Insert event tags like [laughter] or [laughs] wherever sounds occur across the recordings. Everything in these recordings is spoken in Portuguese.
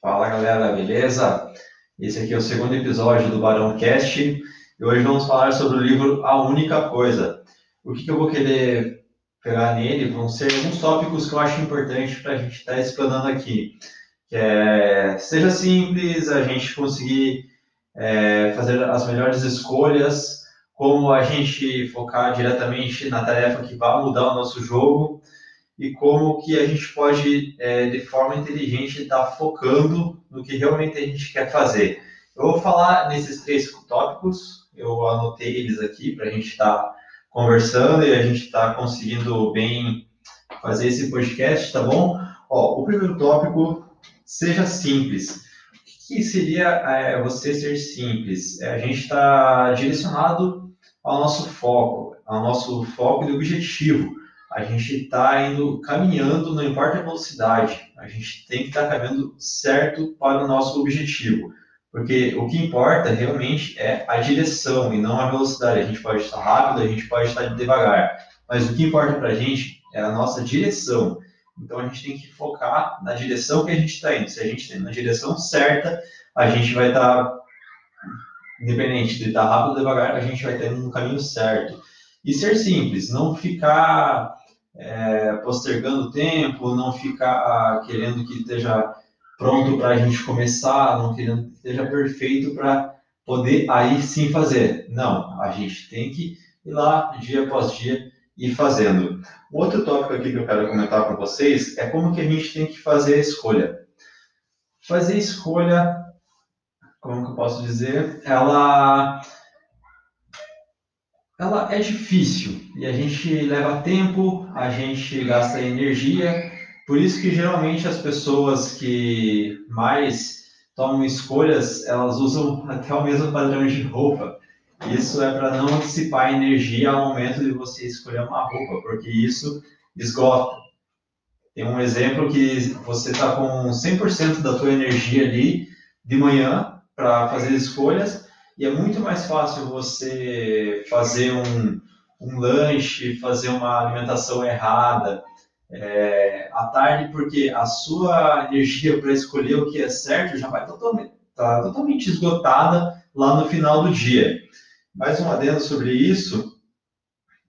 Fala galera, beleza? Esse aqui é o segundo episódio do Barão Cast e hoje vamos falar sobre o livro A Única Coisa. O que, que eu vou querer pegar nele vão ser alguns tópicos que eu acho importante para a gente estar tá explanando aqui. Que é, seja simples, a gente conseguir é, fazer as melhores escolhas, como a gente focar diretamente na tarefa que vai mudar o nosso jogo e como que a gente pode, é, de forma inteligente, estar tá focando no que realmente a gente quer fazer. Eu vou falar nesses três tópicos, eu anotei eles aqui para a gente estar tá conversando e a gente estar tá conseguindo bem fazer esse podcast, tá bom? Ó, o primeiro tópico, seja simples. O que seria é, você ser simples? É, a gente está direcionado ao nosso foco, ao nosso foco e objetivo a gente está indo caminhando, não importa a velocidade, a gente tem que estar tá caminhando certo para o nosso objetivo. Porque o que importa realmente é a direção e não a velocidade. A gente pode estar rápido, a gente pode estar devagar, mas o que importa para a gente é a nossa direção. Então a gente tem que focar na direção que a gente está indo. Se a gente está indo na direção certa, a gente vai estar, tá, independente de estar tá rápido ou devagar, a gente vai estar indo no caminho certo. E ser simples, não ficar é, postergando o tempo, não ficar ah, querendo que esteja pronto para a gente começar, não querendo que esteja perfeito para poder aí sim fazer. Não, a gente tem que ir lá dia após dia e fazendo. Outro tópico aqui que eu quero comentar com vocês é como que a gente tem que fazer a escolha. Fazer a escolha, como que eu posso dizer, ela ela é difícil e a gente leva tempo, a gente gasta energia, por isso que geralmente as pessoas que mais tomam escolhas, elas usam [laughs] até o mesmo padrão de roupa. Isso é para não dissipar energia ao momento de você escolher uma roupa, porque isso esgota. Tem um exemplo que você está com 100% da tua energia ali de manhã para fazer escolhas e é muito mais fácil você fazer um, um lanche, fazer uma alimentação errada é, à tarde, porque a sua energia para escolher o que é certo já vai totalmente, tá totalmente esgotada lá no final do dia. Mais um adendo sobre isso,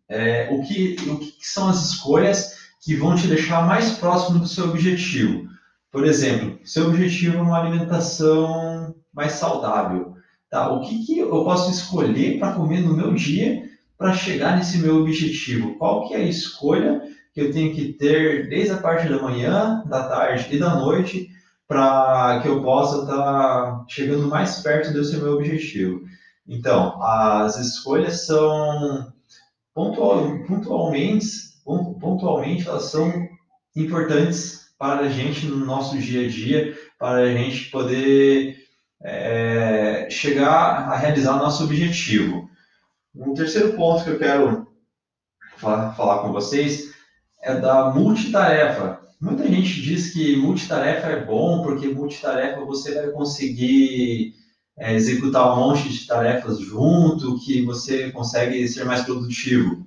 é, o, que, o que são as escolhas que vão te deixar mais próximo do seu objetivo? Por exemplo, seu objetivo é uma alimentação mais saudável. Tá? O que, que eu posso escolher para comer no meu dia para chegar nesse meu objetivo? Qual que é a escolha que eu tenho que ter desde a parte da manhã, da tarde e da noite para que eu possa estar tá chegando mais perto desse meu objetivo? Então, as escolhas são pontual, pontualmente, pontualmente elas são importantes para a gente no nosso dia a dia, para a gente poder é, chegar a realizar o nosso objetivo. Um terceiro ponto que eu quero falar, com vocês é da multitarefa. Muita gente diz que multitarefa é bom porque multitarefa você vai conseguir é, executar um monte de tarefas junto, que você consegue ser mais produtivo.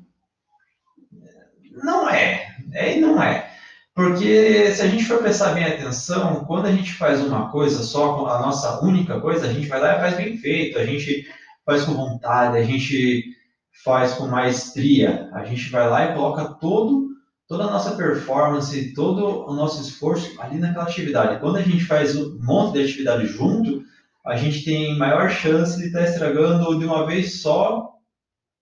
Não é, é e não é. Porque se a gente for prestar bem atenção, quando a gente faz uma coisa só, a nossa única coisa, a gente vai lá e faz bem feito, a gente faz com vontade, a gente faz com maestria, a gente vai lá e coloca todo, toda a nossa performance, todo o nosso esforço ali naquela atividade. Quando a gente faz um monte de atividade junto, a gente tem maior chance de estar tá estragando de uma vez só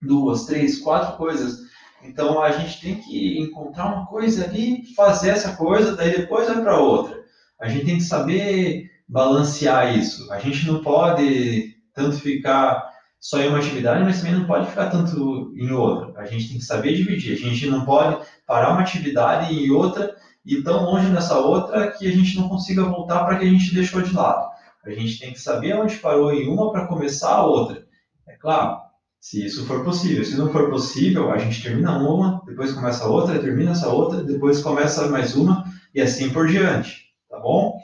duas, três, quatro coisas então a gente tem que encontrar uma coisa ali, fazer essa coisa, daí depois vai para outra. A gente tem que saber balancear isso. A gente não pode tanto ficar só em uma atividade, mas também não pode ficar tanto em outra. A gente tem que saber dividir. A gente não pode parar uma atividade em outra e tão longe nessa outra que a gente não consiga voltar para que a gente deixou de lado. A gente tem que saber onde parou em uma para começar a outra. É claro, se isso for possível. Se não for possível, a gente termina uma, depois começa outra, termina essa outra, depois começa mais uma e assim por diante, tá bom?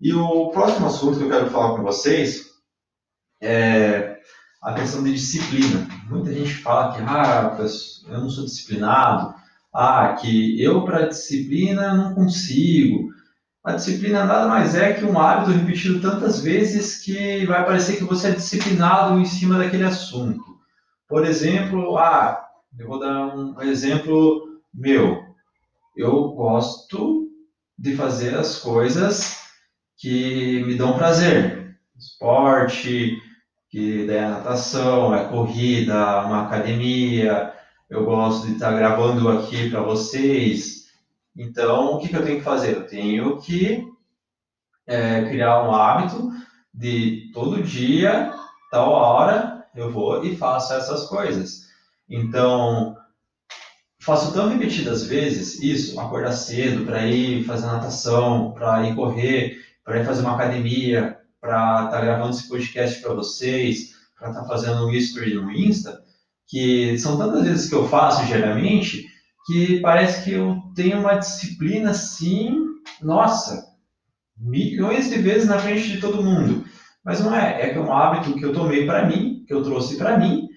E o próximo assunto que eu quero falar com vocês é a questão de disciplina. Muita gente fala que ah, eu não sou disciplinado, ah, que eu para disciplina não consigo. A disciplina nada mais é que um hábito repetido tantas vezes que vai parecer que você é disciplinado em cima daquele assunto. Por exemplo, ah, eu vou dar um exemplo meu. Eu gosto de fazer as coisas que me dão prazer. Esporte, que é natação, é corrida, uma academia. Eu gosto de estar gravando aqui para vocês. Então, o que, que, eu tenho que fazer? Eu tenho que é, criar um hábito de todo dia, tal hora, eu vou e faço essas coisas. Então, faço tão repetidas vezes isso, acordar cedo para ir fazer natação, para ir correr, para ir fazer uma academia, para estar tá gravando esse podcast para vocês, para estar tá fazendo um history no Insta, que são tantas vezes que eu faço diariamente que parece que eu tenho uma disciplina assim, nossa, milhões de vezes na frente de todo mundo. Mas não é, é que é um hábito que eu tomei para mim, que eu trouxe para mim,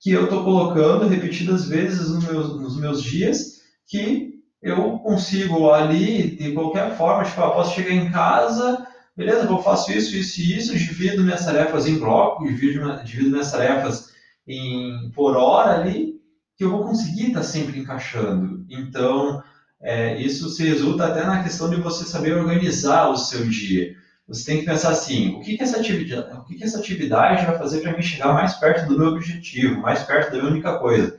que eu estou colocando repetidas vezes nos meus, nos meus dias, que eu consigo ali, de qualquer forma, tipo, eu posso chegar em casa, beleza, eu faço isso, isso e isso, divido minhas tarefas em blocos, divido, divido minhas tarefas em, por hora ali, que eu vou conseguir estar tá sempre encaixando. Então, é, isso se resulta até na questão de você saber organizar o seu dia. Você tem que pensar assim, o que, que essa atividade, o que, que essa atividade vai fazer para mim chegar mais perto do meu objetivo, mais perto da minha única coisa?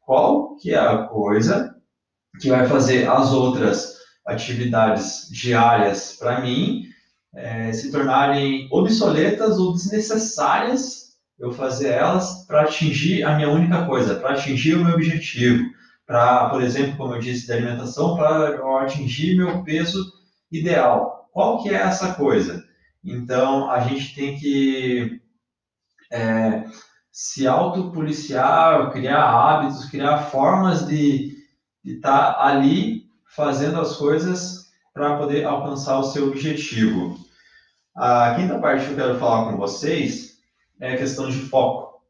Qual que é a coisa que vai fazer as outras atividades diárias para mim é, se tornarem obsoletas ou desnecessárias eu fazer elas para atingir a minha única coisa, para atingir o meu objetivo, para, por exemplo, como eu disse, da alimentação, para atingir meu peso ideal. Qual que é essa coisa? Então, a gente tem que é, se autopoliciar, criar hábitos, criar formas de estar tá ali fazendo as coisas para poder alcançar o seu objetivo. A quinta parte que eu quero falar com vocês é a questão de foco.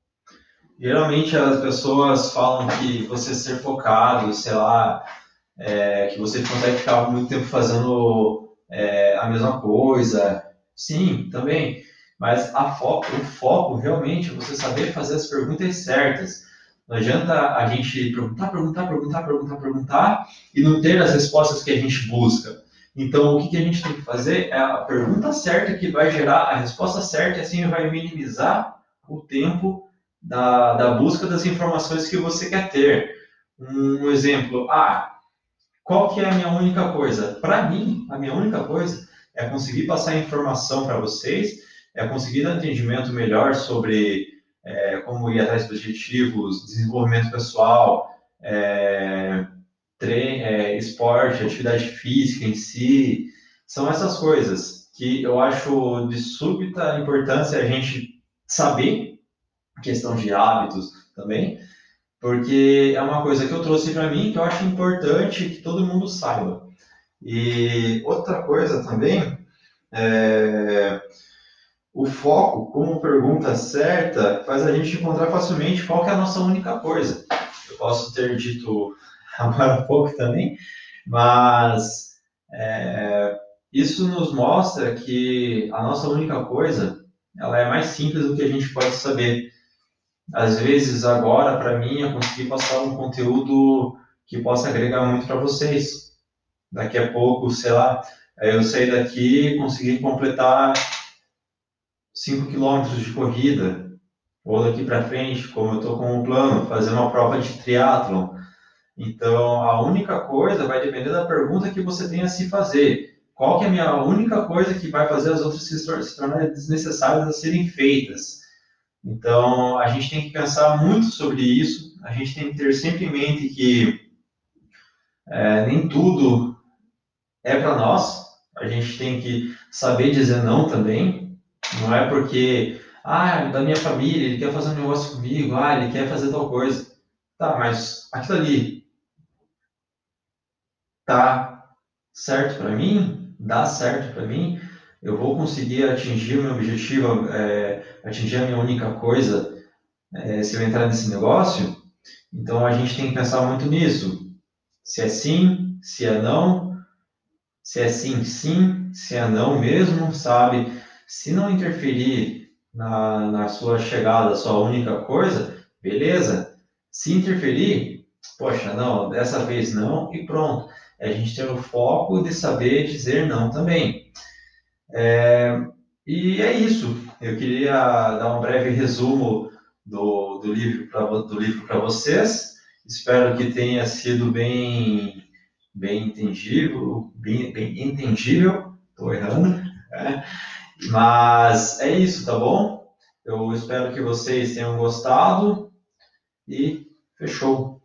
Geralmente as pessoas falam que você ser focado, sei lá, é, que você consegue ficar muito tempo fazendo é, a mesma coisa. Sim, também. Mas foco, o foco realmente é você saber fazer as perguntas certas. Não adianta a gente perguntar, perguntar, perguntar, perguntar, perguntar e não ter as respostas que a gente busca. Então, o que, a gente tem que fazer é a pergunta certa que vai gerar a resposta certa e assim vai minimizar o tempo da, da busca das informações que você quer ter. Um exemplo, ah, qual que é a minha única coisa? Para mim, a minha única coisa é conseguir passar informação para vocês, é conseguir dar atendimento melhor sobre é, como ir atrás dos objetivos, desenvolvimento pessoal, é, é, esporte, atividade física em si. São essas coisas que eu acho de súbita importância a gente saber, questão de hábitos também, porque é uma coisa que eu trouxe para mim que eu acho importante que todo mundo saiba. E outra coisa também, é, o foco, como pergunta certa, faz a gente encontrar facilmente qual é a nossa única coisa. Eu posso ter dito [laughs] agora há pouco também, mas é, isso nos mostra que a nossa única coisa, ela é mais simples do que a gente pode saber às vezes agora para mim eu consegui passar um conteúdo que possa agregar muito para vocês. Daqui a pouco, sei lá, eu sair daqui e conseguir completar 5 quilômetros de corrida, ou daqui para frente, como eu estou com um plano, fazer uma prova de triatlon. Então, a única coisa vai depender da pergunta que você tem a se fazer. Qual que é a minha única coisa que vai fazer as outras se tornarem desnecessárias a serem feitas? Então, a gente tem que pensar muito sobre isso, a gente tem que ter sempre em mente que é, nem tudo é para nós, a gente tem que saber dizer não também, não é porque, ah, da minha família, ele quer fazer um negócio comigo, ah, ele quer fazer tal coisa. Tá, mas aquilo ali tá certo para mim? Dá certo para mim? Eu vou conseguir atingir o meu objetivo, é, atingir a minha única coisa é, se eu entrar nesse negócio? Então a gente tem que pensar muito nisso. Se é sim, se é não, se é sim, sim, se é não mesmo, sabe? Se não interferir na, na sua chegada, sua única coisa, beleza. Se interferir, poxa, não, dessa vez não e pronto. É a gente ter o foco de saber dizer não também. É, e é isso. Eu queria dar um breve resumo do, do livro para vocês. Espero que tenha sido bem, bem entendível, bem, bem entendível. Estou errando. É. Mas é isso, tá bom? Eu espero que vocês tenham gostado e fechou.